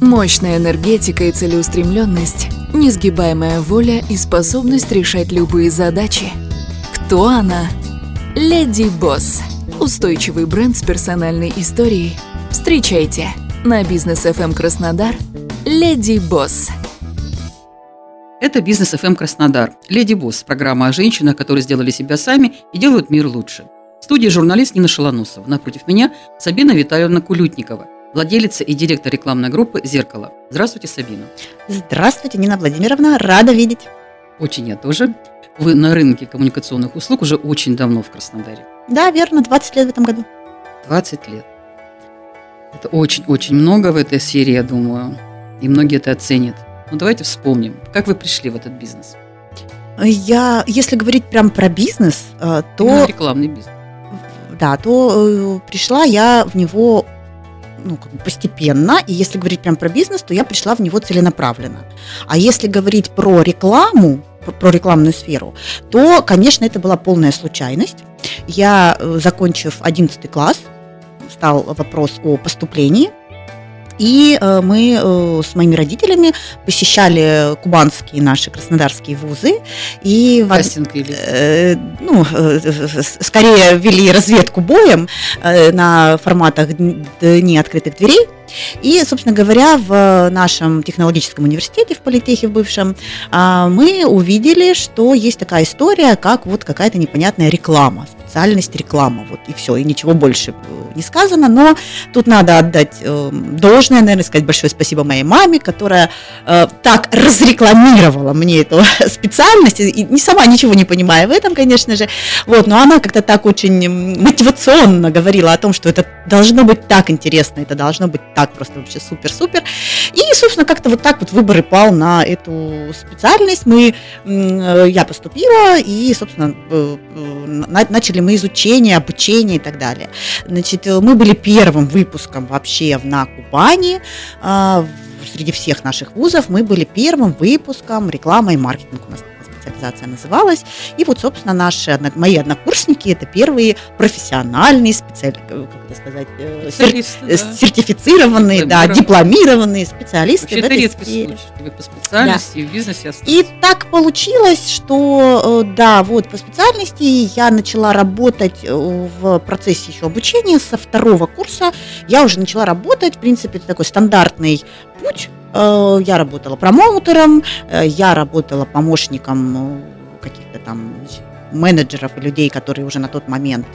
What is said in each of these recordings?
Мощная энергетика и целеустремленность, несгибаемая воля и способность решать любые задачи. Кто она? Леди Босс. Устойчивый бренд с персональной историей. Встречайте на бизнес FM Краснодар Леди Босс. Это «Бизнес FM Краснодар». «Леди Босс» – программа о женщинах, которые сделали себя сами и делают мир лучше. В студии журналист Нина Шалоносова. Напротив меня Сабина Витальевна Кулютникова, владелица и директор рекламной группы «Зеркало». Здравствуйте, Сабина. Здравствуйте, Нина Владимировна. Рада видеть. Очень я тоже. Вы на рынке коммуникационных услуг уже очень давно в Краснодаре. Да, верно, 20 лет в этом году. 20 лет. Это очень-очень много в этой сфере, я думаю. И многие это оценят. Ну давайте вспомним, как вы пришли в этот бизнес? Я, если говорить прям про бизнес, э, то... Именно рекламный бизнес. Да, то э, пришла я в него ну, как бы постепенно, и если говорить прям про бизнес, то я пришла в него целенаправленно. А если говорить про рекламу, про рекламную сферу, то, конечно, это была полная случайность. Я, э, закончив 11 класс, стал вопрос о поступлении и э, мы э, с моими родителями посещали кубанские наши краснодарские вузы. И Кастинг вели? Э, ну, скорее вели разведку боем на форматах Дни открытых дверей. И, собственно говоря, в нашем технологическом университете, в политехе в бывшем, э, мы увидели, что есть такая история, как вот какая-то непонятная реклама, специальность реклама, вот и все, и ничего больше не сказано, но тут надо отдать э, должное, наверное, сказать большое спасибо моей маме, которая э, так разрекламировала мне эту специальность, и не сама ничего не понимая в этом, конечно же, вот, но она как-то так очень мотивационно говорила о том, что это должно быть так интересно, это должно быть так просто вообще супер-супер, и, собственно, как-то вот так вот выбор и пал на эту специальность, мы, э, я поступила, и, собственно, э, э, начали мы изучение, обучение и так далее. Значит, мы были первым выпуском вообще на Кубани, а, среди всех наших вузов мы были первым выпуском реклама и маркетинг у нас специализация называлась. И вот, собственно, наши, мои однокурсники, это первые профессиональные специалисты, как это сказать, э, сер- да. сертифицированные, да, дипломированные специалисты. Вообще, это редкий случай, вы по специальности да. и в бизнесе остались. И так получилось, что, э, да, вот по специальности я начала работать э, в процессе еще обучения со второго курса. Я уже начала работать, в принципе, это такой стандартный путь Э, я работала промоутером, э, я работала помощником э, каких-то там менеджеров людей, которые уже на тот момент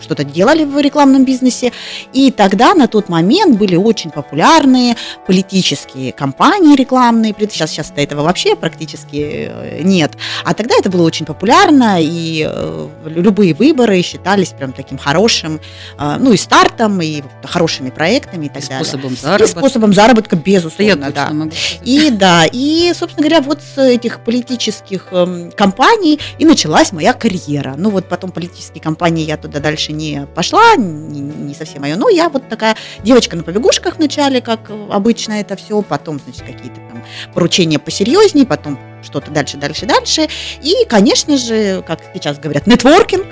что-то делали в рекламном бизнесе. И тогда на тот момент были очень популярные политические кампании рекламные. Сейчас, сейчас этого вообще практически э, нет. А тогда это было очень популярно, и э, любые выборы считались прям таким хорошим, э, ну и стартом, и хорошими проектами и так и далее. Способом заработка. И способом заработка, безусловно, да. да. И да, и, собственно говоря, вот с этих политических эм, кампаний и началась моя карьера. Ну вот потом политические кампании я туда дальше не пошла, не, не совсем мое. Но я вот такая девочка на побегушках вначале, как обычно это все, потом, значит, какие-то там поручения посерьезнее, потом что-то дальше, дальше, дальше. И, конечно же, как сейчас говорят, нетворкинг,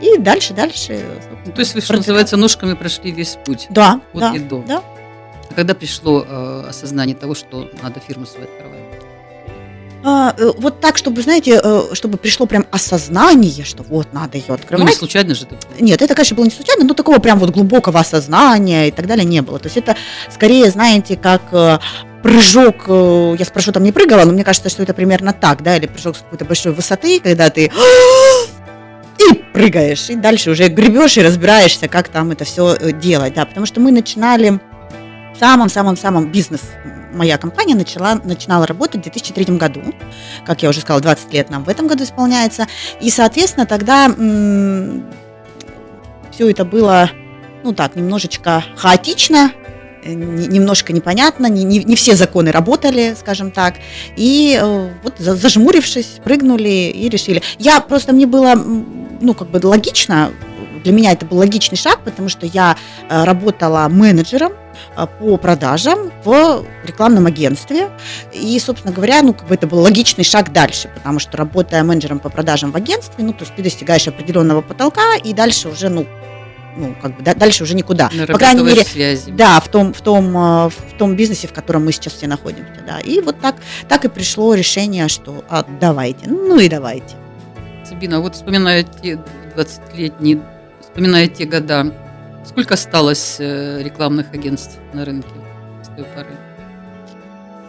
и дальше, дальше. Ну, то есть вы, что называется, ножками прошли весь путь. Да, от да, и до. да. А когда пришло э, осознание того, что надо фирму свою открывать? А, э, вот так, чтобы, знаете, э, чтобы пришло прям осознание, что вот надо ее открывать. Ну, не случайно же это. Нет, это, конечно, было не случайно, но такого прям вот глубокого осознания и так далее не было. То есть это скорее, знаете, как э, прыжок, я спрошу, там не прыгала, но мне кажется, что это примерно так, да, или прыжок с какой-то большой высоты, когда ты и прыгаешь, и дальше уже гребешь и разбираешься, как там это все делать, да, потому что мы начинали в самом-самом-самом бизнес моя компания начала, начинала работать в 2003 году. Как я уже сказала, 20 лет нам в этом году исполняется. И, соответственно, тогда м- все это было, ну так, немножечко хаотично, э, немножко непонятно, не, не, не все законы работали, скажем так. И э, вот зажмурившись, прыгнули и решили. Я просто, мне было, ну, как бы логично, для меня это был логичный шаг, потому что я работала менеджером по продажам в рекламном агентстве. И, собственно говоря, ну, как бы это был логичный шаг дальше, потому что работая менеджером по продажам в агентстве, ну, то есть ты достигаешь определенного потолка, и дальше уже, ну, ну, как бы да, дальше уже никуда. По крайней мере, связи. да, в том, в том, э, в том бизнесе, в котором мы сейчас все находимся, да. И вот так, так и пришло решение, что а, давайте, ну и давайте. Сабина, вот вспоминая те 20-летние, вспоминая те года, сколько осталось э, рекламных агентств на рынке с той поры?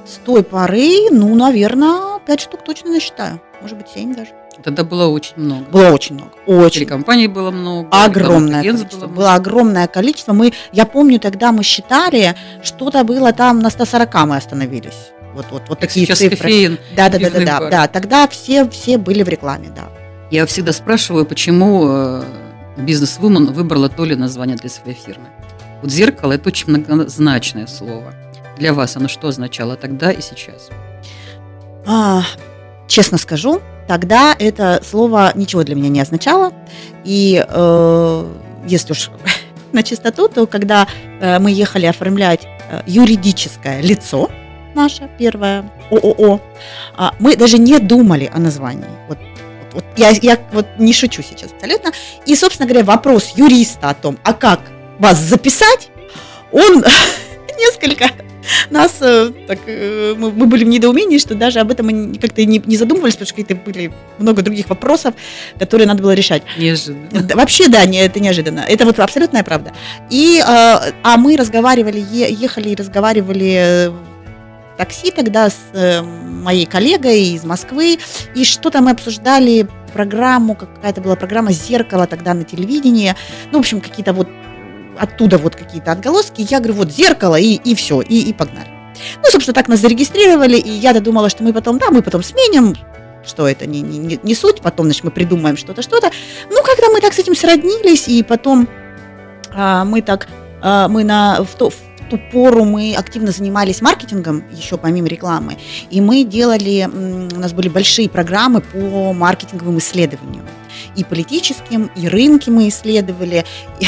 С той поры, ну, наверное, 5 штук точно насчитаю. Может быть, 7 даже. Тогда было очень много. Было очень много. Очень. Компаний было много. Огромное количество. Было, много. было огромное количество. Мы, я помню, тогда мы считали, что-то было там на 140 мы остановились. Вот, вот, вот такие сейчас цифры. Кофеин, да, да, да, да, да, да. Тогда все, все были в рекламе, да. Я всегда спрашиваю, почему э, бизнес-вумен выбрала то ли название для своей фирмы. Вот зеркало – это очень многозначное слово. Для вас оно что означало тогда и сейчас? А, честно скажу, тогда это слово ничего для меня не означало. И э, если уж на чистоту, то когда э, мы ехали оформлять э, юридическое лицо, наше первое ООО, э, мы даже не думали о названии. Вот, вот, я, я вот не шучу сейчас абсолютно. И, собственно говоря, вопрос юриста о том, а как вас записать, он несколько нас э, так, э, мы, мы были в недоумении, что даже об этом мы как-то не, не задумывались, потому что какие-то были много других вопросов, которые надо было решать. Неожиданно. Да, вообще, да, не, это неожиданно. Это вот абсолютная правда. И, а, а мы разговаривали, ехали и разговаривали такси тогда с э, моей коллегой из Москвы, и что-то мы обсуждали программу, какая-то была программа «Зеркало» тогда на телевидении, ну, в общем, какие-то вот оттуда вот какие-то отголоски. Я говорю, вот зеркало, и, и все, и, и погнали. Ну, собственно, так нас зарегистрировали, и я-то думала, что мы потом, да, мы потом сменим, что это не, не, не суть, потом, значит, мы придумаем что-то, что-то. Ну, когда мы так с этим сроднились, и потом а, мы так, а, мы на, в, то, в ту пору мы активно занимались маркетингом, еще помимо рекламы, и мы делали, у нас были большие программы по маркетинговым исследованиям и политическим, и рынки мы исследовали. И,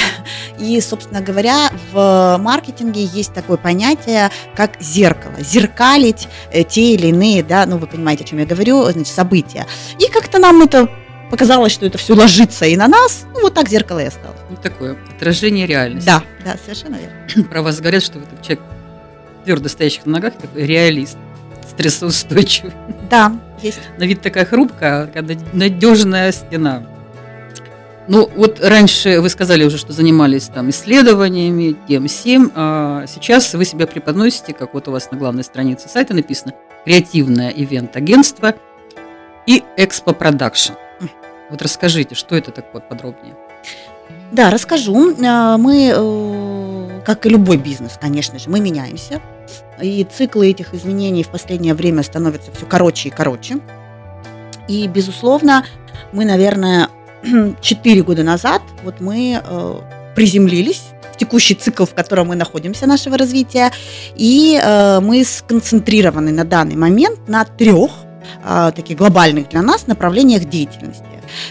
и, собственно говоря, в маркетинге есть такое понятие, как зеркало. Зеркалить э, те или иные, да, ну вы понимаете, о чем я говорю, значит, события. И как-то нам это показалось, что это все ложится и на нас, ну вот так зеркало и осталось. Ну, такое отражение реальности. Да, да, совершенно верно. Про вас говорят, что вы человек твердо стоящих на ногах, такой реалист, стрессоустойчивый. Да, есть. На вид такая хрупкая, такая надежная стена. Ну, вот раньше вы сказали уже, что занимались там исследованиями, тем всем, а сейчас вы себя преподносите, как вот у вас на главной странице сайта написано, креативное ивент-агентство и экспо продакшн. Вот расскажите, что это такое подробнее? Да, расскажу. А, мы, э, как и любой бизнес, конечно же, мы меняемся. И циклы этих изменений в последнее время становятся все короче и короче. И, безусловно, мы, наверное, 4 года назад вот мы э, приземлились в текущий цикл, в котором мы находимся нашего развития, и э, мы сконцентрированы на данный момент на трех э, таких глобальных для нас направлениях деятельности.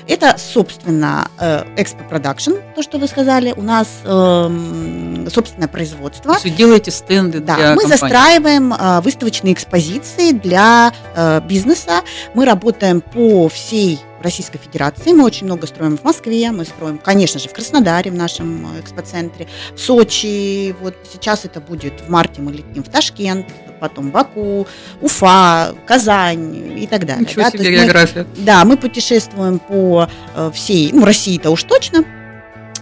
Это, собственно, Production, то, что вы сказали. У нас э, собственное производство. То есть вы делаете стенды да, для мы компании. застраиваем э, выставочные экспозиции для э, бизнеса. Мы работаем по всей Российской Федерации. Мы очень много строим в Москве, мы строим, конечно же, в Краснодаре, в нашем э, экспоцентре, в Сочи. Вот сейчас это будет в марте мы летим в Ташкент, потом Баку, Уфа, Казань и так далее. Ничего да? себе география. Мы, да, мы путешествуем по э, всей, ну, России-то уж точно,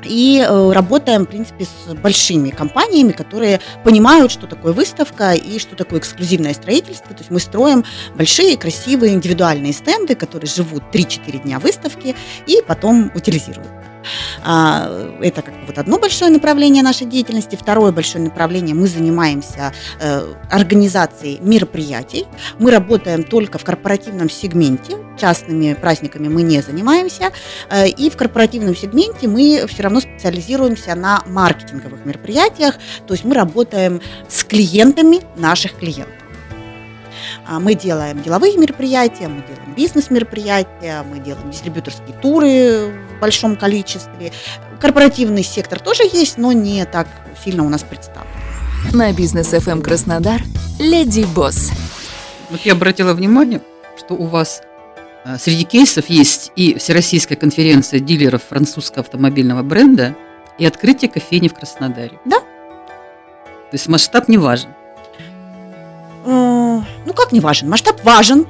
и э, работаем, в принципе, с большими компаниями, которые понимают, что такое выставка и что такое эксклюзивное строительство. То есть мы строим большие, красивые, индивидуальные стенды, которые живут 3-4 дня выставки и потом утилизируют. А, это как вот одно большое направление нашей деятельности. Второе большое направление мы занимаемся э, организацией мероприятий. Мы работаем только в корпоративном сегменте, частными праздниками мы не занимаемся. Э, и в корпоративном сегменте мы все равно специализируемся на маркетинговых мероприятиях. То есть мы работаем с клиентами наших клиентов. А, мы делаем деловые мероприятия, мы делаем бизнес-мероприятия, мы делаем дистрибьюторские туры в большом количестве. Корпоративный сектор тоже есть, но не так сильно у нас представлен. На бизнес FM эм Краснодар Леди Босс. Вот я обратила внимание, что у вас а, среди кейсов есть и Всероссийская конференция дилеров французского автомобильного бренда и открытие кофейни в Краснодаре. Да. То есть масштаб не важен. Ну как не важен? Масштаб важен.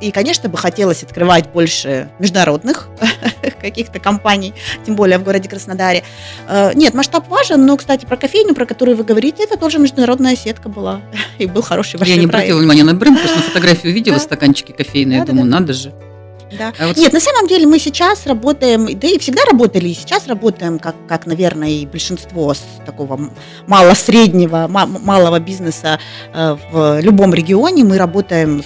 И, конечно, бы хотелось открывать больше международных каких-то компаний, тем более в городе Краснодаре. Э, нет, масштаб важен, но, кстати, про кофейню, про которую вы говорите, это тоже международная сетка была. И был хороший большой Я не обратила внимания на бренд, просто на фотографии увидела стаканчики кофейные, я думаю, надо же. Да. А вот... Нет, на самом деле мы сейчас работаем, да и всегда работали, и сейчас работаем, как, как наверное, и большинство с такого мало-среднего, малого бизнеса э, в любом регионе. Мы работаем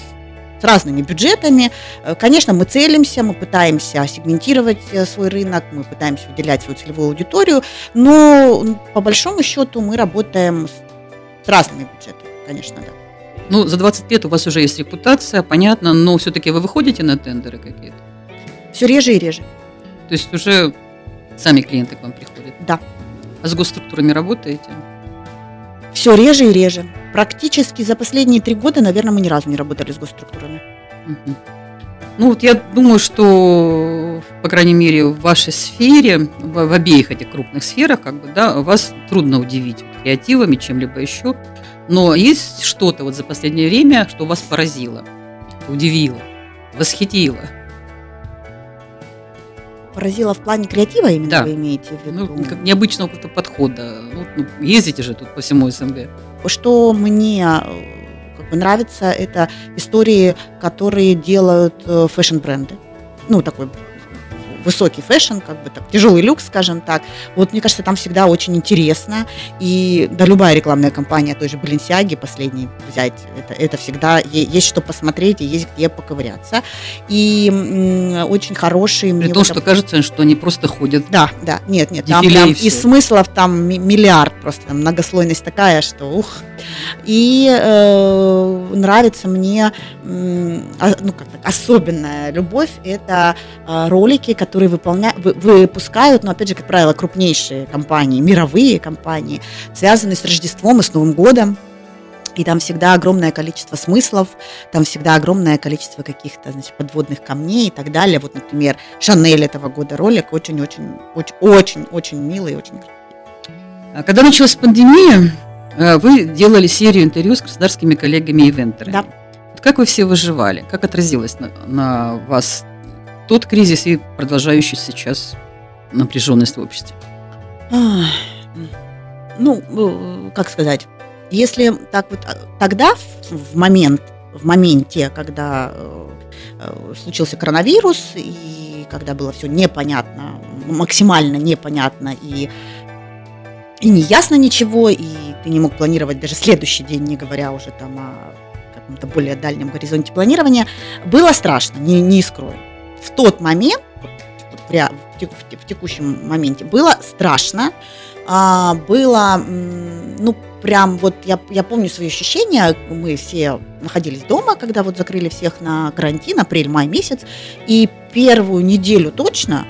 с разными бюджетами. Э, конечно, мы целимся, мы пытаемся сегментировать э, свой рынок, мы пытаемся выделять свою целевую аудиторию, но по большому счету мы работаем с разными бюджетами, конечно, да. Ну, за 20 лет у вас уже есть репутация, понятно, но все-таки вы выходите на тендеры какие-то? Все реже и реже. То есть уже сами клиенты к вам приходят? Да. А с госструктурами работаете? Все реже и реже. Практически за последние три года, наверное, мы ни разу не работали с госструктурами. Угу. Ну вот я думаю, что, по крайней мере, в вашей сфере, в, в обеих этих крупных сферах, как бы, да, вас трудно удивить креативами, чем-либо еще. Но есть что-то вот за последнее время, что вас поразило, удивило, восхитило? Поразило в плане креатива именно да. вы имеете в виду? Ну, как необычного какого-то подхода. Ну, ну, ездите же тут по всему СНГ. Что мне э, как бы нравится, это истории, которые делают э, fashion-бренды. Ну, такой высокий fashion, как бы так, тяжелый люкс, скажем так. Вот мне кажется, там всегда очень интересно. И да, любая рекламная кампания той же Баленсиаги последний взять, это, это всегда есть что посмотреть и есть где поковыряться. И м, очень хорошие... При том, что кажется, что они просто ходят. Да, да, нет, нет, там прям и, и смыслов там миллиард просто, там многослойность такая, что ух. И э, нравится мне, э, ну как особенная любовь, это э, ролики, которые выполня... выпускают, но опять же, как правило, крупнейшие компании, мировые компании, связанные с Рождеством и с Новым годом. И там всегда огромное количество смыслов, там всегда огромное количество каких-то значит, подводных камней и так далее. Вот, например, Шанель этого года ролик очень-очень-очень-очень милый и очень красивый. Когда началась пандемия, вы делали серию интервью с государственными коллегами-ивентерами. Да. Как вы все выживали? Как отразилось на, на вас тот кризис и продолжающийся сейчас напряженность в обществе? Ну, э, как сказать, если так вот тогда, в момент, в моменте, когда э, э, случился коронавирус, и когда было все непонятно, максимально непонятно, и, и не ясно ничего, и ты не мог планировать даже следующий день, не говоря уже там о каком-то более дальнем горизонте планирования, было страшно, не, не скрою в тот момент, в текущем моменте, было страшно, а, было, ну, прям вот я, я помню свои ощущения, мы все находились дома, когда вот закрыли всех на карантин, апрель-май месяц, и первую неделю точно,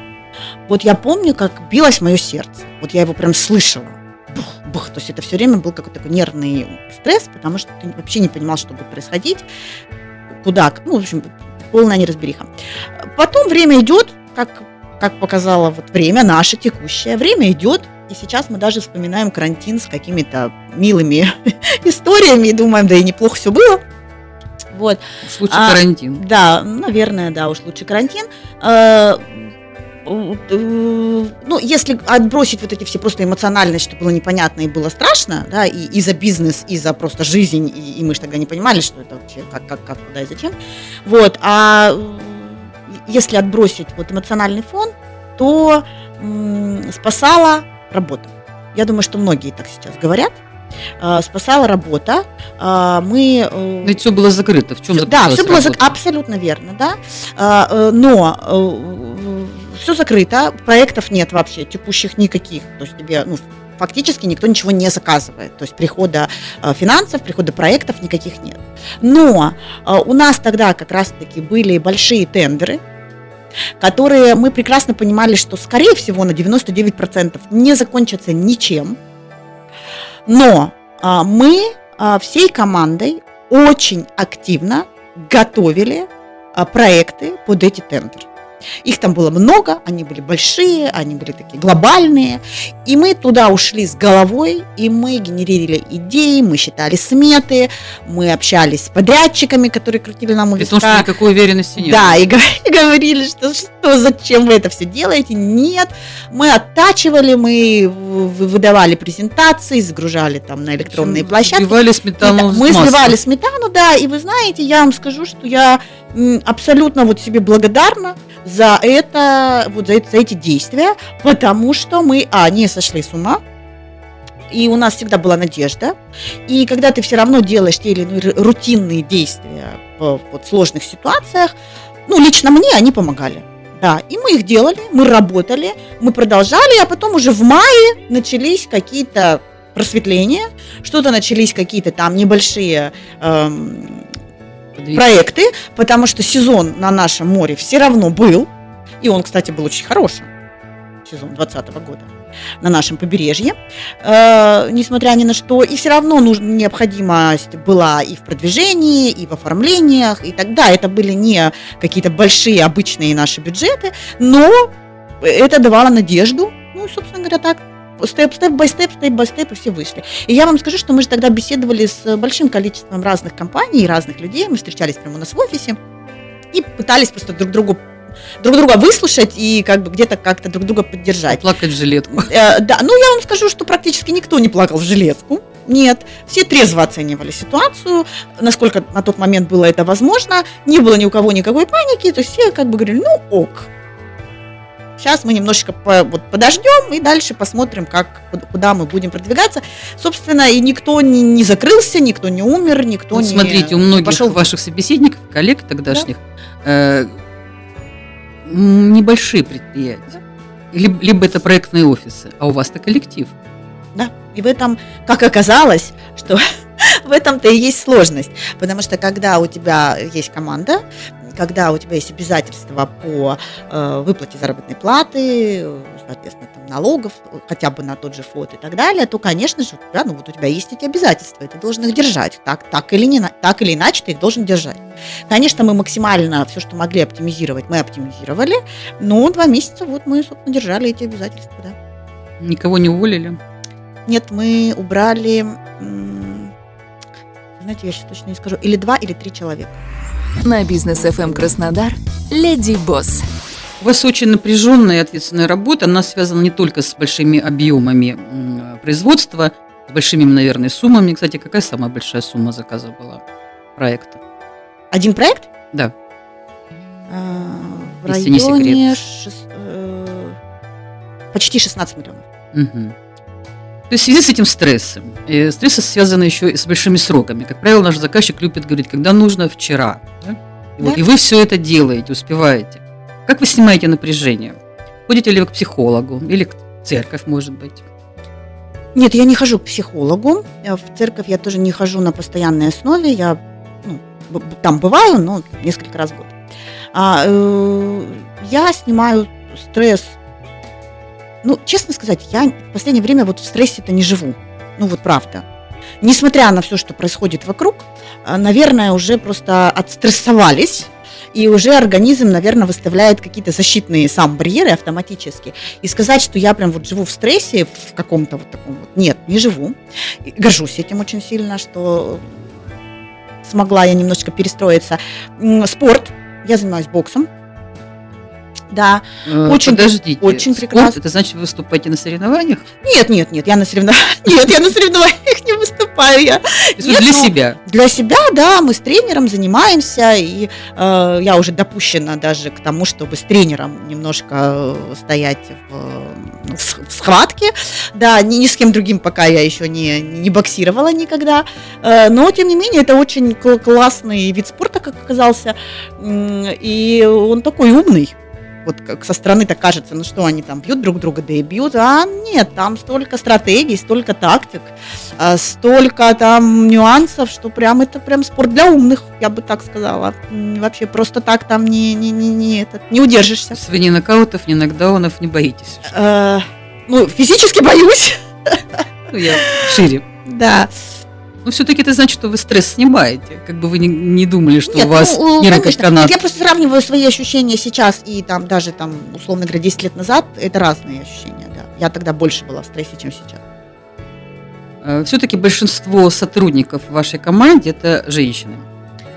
вот я помню, как билось мое сердце, вот я его прям слышала, бух, то есть это все время был какой-то такой нервный стресс, потому что ты вообще не понимал, что будет происходить, куда, ну, в общем, полная неразбериха. Потом время идет, как, как показало вот время, наше текущее, время идет, и сейчас мы даже вспоминаем карантин с какими-то милыми историями и думаем, да и неплохо все было. Вот. Уж лучше а, карантин. Да, наверное, да, уж лучше карантин. А, ну, если отбросить вот эти все просто эмоциональность, что было непонятно и было страшно, да, и, и за бизнес, и за просто жизнь, и, и мы же тогда не понимали, что это вообще, как, как, как, куда и зачем. Вот, а если отбросить вот эмоциональный фон, что м, спасала работа. Я думаю, что многие так сейчас говорят. А, спасала работа. А, мы... э, Ведь все было закрыто. В чем Всё- Да, все было зак- абсолютно верно, да. А, э, Но все закрыто, проектов нет вообще, текущих никаких. То есть тебе, ну, фактически никто ничего не заказывает. То есть прихода э, финансов, прихода проектов никаких нет. Но э, у нас тогда как раз-таки были большие тендеры, которые мы прекрасно понимали, что, скорее всего, на 99% не закончатся ничем. Но а, мы всей командой очень активно готовили проекты под эти тендеры. Их там было много, они были большие, они были такие глобальные. И мы туда ушли с головой, и мы генерировали идеи, мы считали сметы, мы общались с подрядчиками, которые крутили нам у При том, что никакой уверенности нет. Да, и говорили, что, что зачем вы это все делаете? Нет, мы оттачивали, мы выдавали презентации, загружали там на электронные Причем площадки. Сбивали сметану мы сливали сметану, да, и вы знаете, я вам скажу, что я абсолютно вот себе благодарна за это, вот за, это- за эти действия, потому что мы, а, не сошли с ума, и у нас всегда была надежда, и когда ты все равно делаешь те или иные ру- рутинные действия в вот, сложных ситуациях, ну, лично мне они помогали. Да, и мы их делали, мы работали, мы продолжали, а потом уже в мае начались какие-то просветления, что-то начались какие-то там небольшие эм, Проекты, потому что сезон на нашем море все равно был, и он, кстати, был очень хорошим, сезон 2020 года на нашем побережье, э, несмотря ни на что, и все равно нужна необходимость была и в продвижении, и в оформлениях, и тогда это были не какие-то большие обычные наши бюджеты, но это давало надежду, ну, собственно говоря, так, степ, степ бай степ, степ бай степ, и все вышли. И я вам скажу, что мы же тогда беседовали с большим количеством разных компаний и разных людей. Мы встречались прямо у нас в офисе и пытались просто друг другу друг друга выслушать и как бы где-то как-то друг друга поддержать. Плакать в жилетку. Э, да, ну я вам скажу, что практически никто не плакал в жилетку. Нет, все трезво оценивали ситуацию, насколько на тот момент было это возможно. Не было ни у кого никакой паники, то есть все как бы говорили, ну ок. Сейчас мы немножечко по- вот, подождем и дальше посмотрим, как, куда мы будем продвигаться. Собственно, и никто не, не закрылся, никто не умер, никто Вот не смотрите, у многих пошел ваших собеседников, коллег тогдашних, э, м, небольшие предприятия. Либо, либо это проектные офисы, а у вас-то коллектив. Да, и в этом, как оказалось, что в этом-то и есть сложность. Потому что когда у тебя есть команда, когда у тебя есть обязательства по э, выплате заработной платы, соответственно, там, налогов, хотя бы на тот же фонд и так далее, то, конечно же, тебя, ну, вот у тебя есть эти обязательства, и ты должен их держать. Так, так, или, не, так или иначе ты их должен держать. Конечно, мы максимально все, что могли оптимизировать, мы оптимизировали, но два месяца вот мы, собственно, держали эти обязательства, да. Никого не уволили. Нет, мы убрали, знаете, я сейчас точно не скажу, или два, или три человека. На бизнес FM Краснодар Леди Босс. У вас очень напряженная и ответственная работа. Она связана не только с большими объемами производства, с большими, наверное, суммами. Кстати, какая самая большая сумма заказа была проекта? Один проект? Да. А, В Если не районе шес- э, почти 16 миллионов. Мгм. То есть в связи с этим стрессом, э, стрессы связаны еще и с большими сроками. Как правило, наш заказчик любит говорить, когда нужно, вчера. да? И, вот, Да. и вы все это делаете, успеваете. Как вы снимаете напряжение? Ходите ли вы к психологу или к церковь, может быть? Нет, я не хожу к психологу. Э, В церковь я тоже не хожу на постоянной основе. Я ну, там бываю, но несколько раз в год. А, э, я снимаю стресс. Ну, честно сказать, я в последнее время вот в стрессе-то не живу. Ну, вот правда. Несмотря на все, что происходит вокруг, а, наверное, уже просто отстрессовались. И уже организм, наверное, выставляет какие-то защитные сам барьеры автоматически. И сказать, что я прям вот живу в стрессе, в каком-то вот таком вот, нет, не живу. И горжусь этим очень сильно, что смогла я немножечко перестроиться. Спорт. Я занимаюсь боксом. Да. Э, Очень- Подождите. очень Спорт, прекрасно. Это значит, вы выступаете на соревнованиях? Нет, нет, нет, я на соревнованиях. Нет, я на соревнованиях не выступаю. Я Нет, для ну, себя? Для себя, да, мы с тренером занимаемся, и э, я уже допущена даже к тому, чтобы с тренером немножко э, стоять в, э, в в схватке. Да, ни, ни с кем другим пока я еще не, не боксировала никогда. Э, но, тем не менее, это очень кл- классный вид спорта, как оказался. И он такой умный. Вот как со стороны так кажется, ну что они там бьют друг друга, да и бьют. А нет, там столько стратегий, столько тактик, а, столько там нюансов, что прям это прям спорт для умных, я бы так сказала. Вообще просто так там не, не, не, не, этот, не То удержишься. есть вы ни нокаутов, ни нокдаунов не боитесь? Э, ну, физически боюсь, Ну, я шире. да. Но все-таки это значит, что вы стресс снимаете. Как бы вы не, не думали, что Нет, у вас ну, конечно. канат. Я просто сравниваю свои ощущения сейчас и там даже там, условно говоря, 10 лет назад, это разные ощущения, да. Я тогда больше была в стрессе, чем сейчас. Все-таки большинство сотрудников в вашей команде это женщины.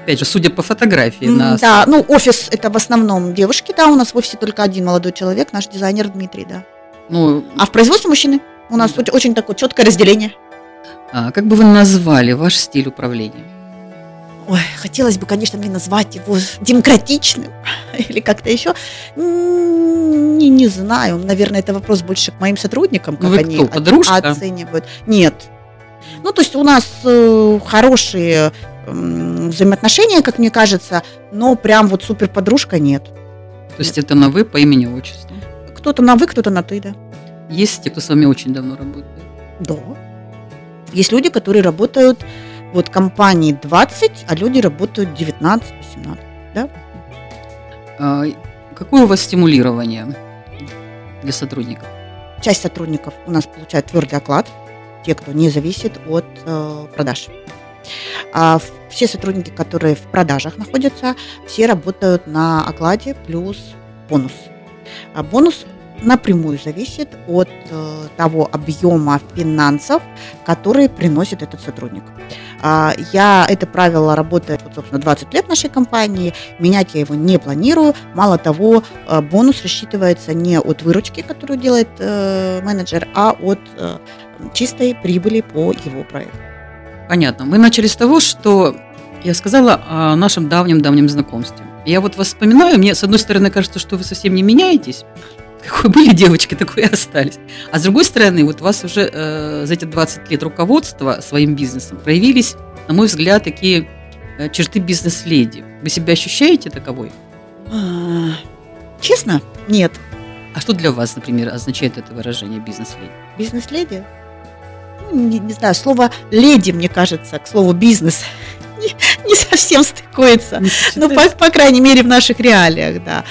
Опять же, судя по фотографии М, на Да, ну офис это в основном девушки, да, у нас в офисе только один молодой человек, наш дизайнер Дмитрий, да. ну, А в производстве мужчины. У нас очень- очень такое четкое разделение. А, как бы вы назвали ваш стиль управления? Ой, хотелось бы, конечно, мне назвать его демократичным или как-то еще. Не, не знаю. Наверное, это вопрос больше к моим сотрудникам, Ну, как вы они кто, подружка? оценивают. Нет. Ну, то есть у нас э, хорошие взаимоотношения, как мне кажется, но прям вот супер подружка нет. То есть это на вы по имени отчеству. Кто-то на вы, кто-то на ты, да. Есть те, кто с вами очень давно работает. Да. Есть люди, которые работают, вот компании 20, а люди работают 19-18. А, какое у вас стимулирование для сотрудников? Часть сотрудников у нас получает твердый оклад, те, кто не зависит от э, продаж. А все сотрудники, которые в продажах находятся, все работают на окладе плюс бонус. А бонус напрямую зависит от э, того объема финансов, которые приносит этот сотрудник. А, я это правило работает, вот, собственно, 20 лет нашей компании, менять я его не планирую. Мало того, э, бонус рассчитывается не от выручки, которую делает э, менеджер, а от чистой прибыли по его проекту. Понятно. Мы начали с того, что я сказала о нашем давнем-давнем знакомстве. Я вот вас вспоминаю, мне с одной стороны кажется, что вы совсем не меняетесь, какой были девочки, такой и остались. А с другой стороны, вот у вас уже э, за эти 20 лет руководства своим бизнесом проявились, на мой взгляд, такие э, черты бизнес-леди. Вы себя ощущаете таковой? А, Честно? Нет. А что для вас, например, означает это выражение бизнес-леди? Бизнес-леди? Ну, не, не знаю, слово леди, мне кажется, к слову бизнес не, совсем стыкуется. Ну, по, по крайней мере, в наших реалиях, да.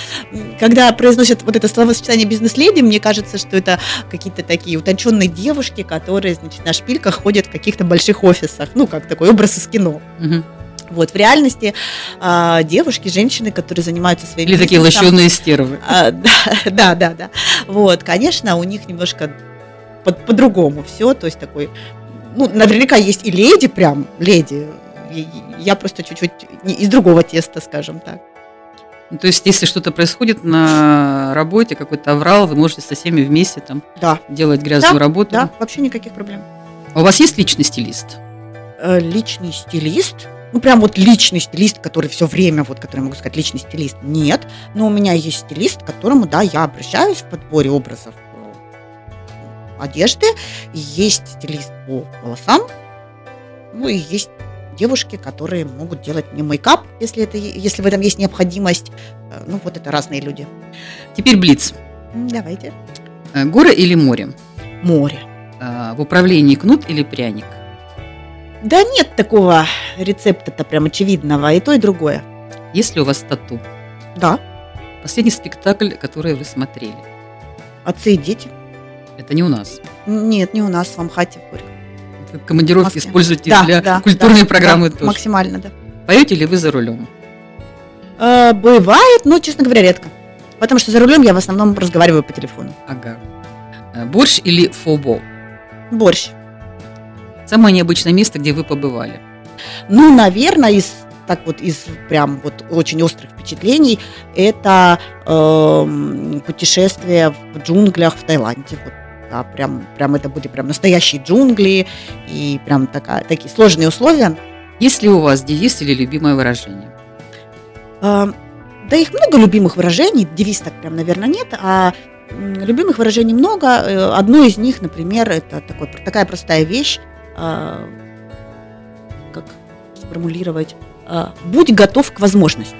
Когда произносят вот это словосочетание бизнес-леди, мне кажется, что это какие-то такие утонченные девушки, которые, значит, на шпильках ходят в каких-то больших офисах. Ну, как такой образ из кино. Мгм. Вот, в реальности а, девушки, женщины, которые занимаются своим Или такие лощеные стервы. а, да, да, да, да. Вот, конечно, у них немножко по- по-другому все, то есть такой, ну, наверняка есть и леди прям, леди. Я просто чуть-чуть из другого теста, скажем так. Ну, То есть, если что-то происходит на работе, какой-то аврал, вы можете со всеми вместе там Да, делать грязную Да, работу. да, вообще никаких проблем. А у вас есть личный стилист? Э, Личный стилист, ну прям вот личный стилист, который все время, вот, который могу сказать, личный стилист, нет. Но у меня есть стилист, к которому, да, я обращаюсь в подборе образов одежды. Есть стилист по волосам, ну и есть девушки, которые могут делать мне мейкап, если, это, если в этом есть необходимость. Э, Ну, вот это разные люди. Теперь Блиц. Давайте. Э, Горы или море? Море. Э, В управлении кнут или пряник? Да нет такого рецепта-то прям очевидного, и то, и другое. Есть ли у вас тату? Да, Последний спектакль, который вы смотрели. отцы и дети. Это не у нас. Нет, не у нас, в Амхате. в Горьком. Командировки Москве. используете Да, для да, культурной да, программы да, тоже. Максимально, да. Поете ли вы за рулем? Э, бывает, но, честно говоря, редко. Потому что за рулем я в основном разговариваю по телефону. Ага. Э, Борщ или фобо? Борщ. Самое необычное место, где вы побывали. Ну, наверное, из так вот из прям вот очень острых впечатлений, это э, путешествие в джунглях в Таиланде. Вот, да, прям, прям это были прям настоящие джунгли и прям такая, такие сложные условия. Есть ли у вас девиз или любимое выражение? Э, да их много любимых выражений, девиз так прям, наверное, нет, а любимых выражений много. Э, одно из них, например, это такой, такая простая вещь, э, как сформулировать, э, будь готов к возможности.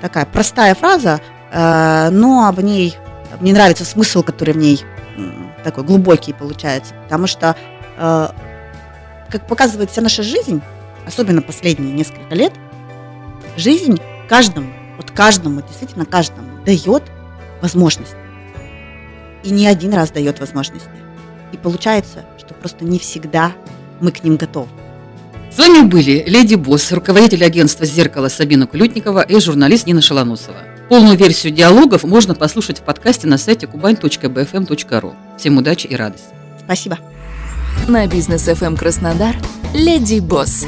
Такая простая фраза, но в ней мне нравится смысл, который в ней такой глубокий получается, потому что, как показывает вся наша жизнь, особенно последние несколько лет, жизнь каждому, вот каждому, действительно каждому дает возможность. И не один раз дает возможности. И получается, что просто не всегда мы к ним готовы. С вами были Леди Босс, руководитель агентства «Зеркало» Сабина Кулютникова и журналист Нина Шалонусова. Полную версию диалогов можно послушать в подкасте на сайте kuban.bfm.ru. Всем удачи и радости. Спасибо. На бизнес FM Краснодар «Леди Босс»